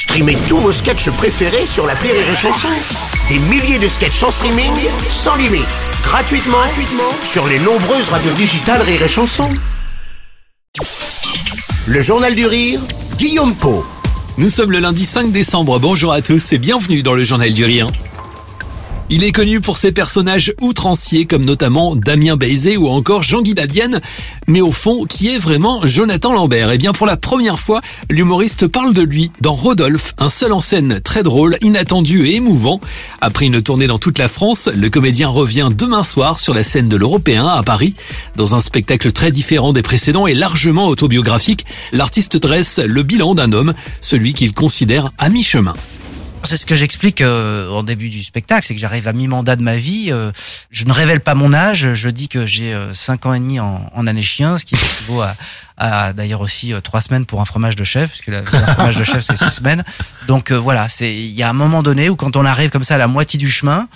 Streamez tous vos sketchs préférés sur la Rire et Chanson. Des milliers de sketchs en streaming, sans limite, gratuitement, gratuitement sur les nombreuses radios digitales Rire et Chanson. Le Journal du Rire, Guillaume Po. Nous sommes le lundi 5 décembre. Bonjour à tous et bienvenue dans le Journal du Rire. Il est connu pour ses personnages outranciers comme notamment Damien Bézé ou encore Jean-Guy Badienne. Mais au fond, qui est vraiment Jonathan Lambert Eh bien pour la première fois, l'humoriste parle de lui dans Rodolphe, un seul en scène très drôle, inattendu et émouvant. Après une tournée dans toute la France, le comédien revient demain soir sur la scène de l'Européen à Paris. Dans un spectacle très différent des précédents et largement autobiographique, l'artiste dresse le bilan d'un homme, celui qu'il considère à mi-chemin. C'est ce que j'explique euh, au début du spectacle, c'est que j'arrive à mi-mandat de ma vie. euh, je ne révèle pas mon âge. Je dis que j'ai euh, cinq ans et demi en, en année chien, ce qui équivaut à, à d'ailleurs aussi euh, trois semaines pour un fromage de chef, puisque le fromage de chef c'est six semaines. Donc euh, voilà, il y a un moment donné où quand on arrive comme ça à la moitié du chemin,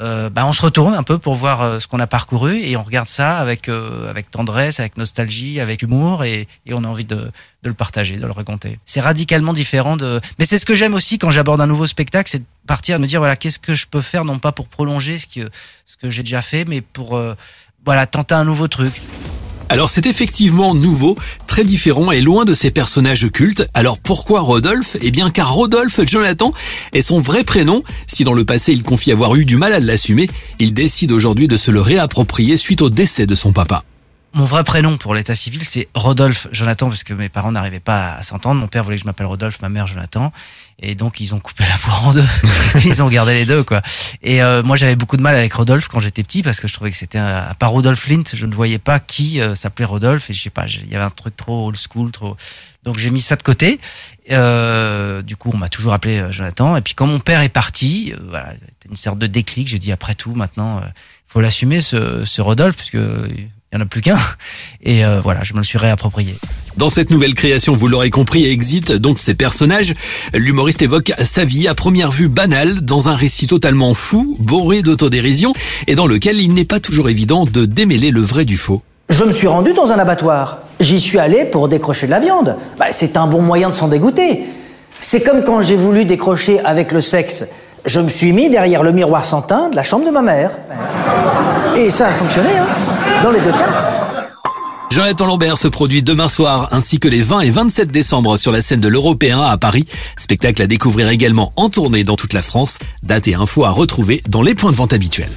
euh, bah, on se retourne un peu pour voir euh, ce qu'on a parcouru et on regarde ça avec euh, avec tendresse, avec nostalgie, avec humour et, et on a envie de, de le partager, de le raconter. C'est radicalement différent de. Mais c'est ce que j'aime aussi quand j'aborde un nouveau spectacle, c'est de partir et me dire voilà qu'est-ce que je peux faire non pas pour prolonger ce que ce que j'ai déjà fait, mais pour euh, voilà tenter un nouveau truc. Alors c'est effectivement nouveau, très différent et loin de ses personnages cultes. Alors pourquoi Rodolphe? Eh bien car Rodolphe Jonathan est son vrai prénom. Si dans le passé il confie avoir eu du mal à l'assumer, il décide aujourd'hui de se le réapproprier suite au décès de son papa. Mon vrai prénom pour l'état civil, c'est Rodolphe Jonathan, parce que mes parents n'arrivaient pas à s'entendre. Mon père voulait que je m'appelle Rodolphe, ma mère Jonathan. Et donc, ils ont coupé la poire en deux. ils ont gardé les deux, quoi. Et euh, moi, j'avais beaucoup de mal avec Rodolphe quand j'étais petit, parce que je trouvais que c'était, à part Rodolphe Flint, je ne voyais pas qui euh, s'appelait Rodolphe. Et je sais pas, il y avait un truc trop old school, trop... Donc, j'ai mis ça de côté. Euh, du coup, on m'a toujours appelé euh, Jonathan. Et puis, quand mon père est parti, euh, voilà, c'était une sorte de déclic. J'ai dit, après tout, maintenant, il faut l'assumer, ce, ce Rodolphe, puisque il y en a plus qu'un. Et euh, voilà, je me le suis réapproprié. Dans cette nouvelle création, vous l'aurez compris, exit donc ses personnages. L'humoriste évoque sa vie à première vue banale dans un récit totalement fou, bourré d'autodérision et dans lequel il n'est pas toujours évident de démêler le vrai du faux. Je me suis rendu dans un abattoir. J'y suis allé pour décrocher de la viande. Bah, c'est un bon moyen de s'en dégoûter. C'est comme quand j'ai voulu décrocher avec le sexe. Je me suis mis derrière le miroir sans teint de la chambre de ma mère. Et ça a fonctionné, hein, dans les deux cas. Jonathan Lambert se produit demain soir ainsi que les 20 et 27 décembre sur la scène de l'Européen à Paris. Spectacle à découvrir également en tournée dans toute la France. Date et infos à retrouver dans les points de vente habituels.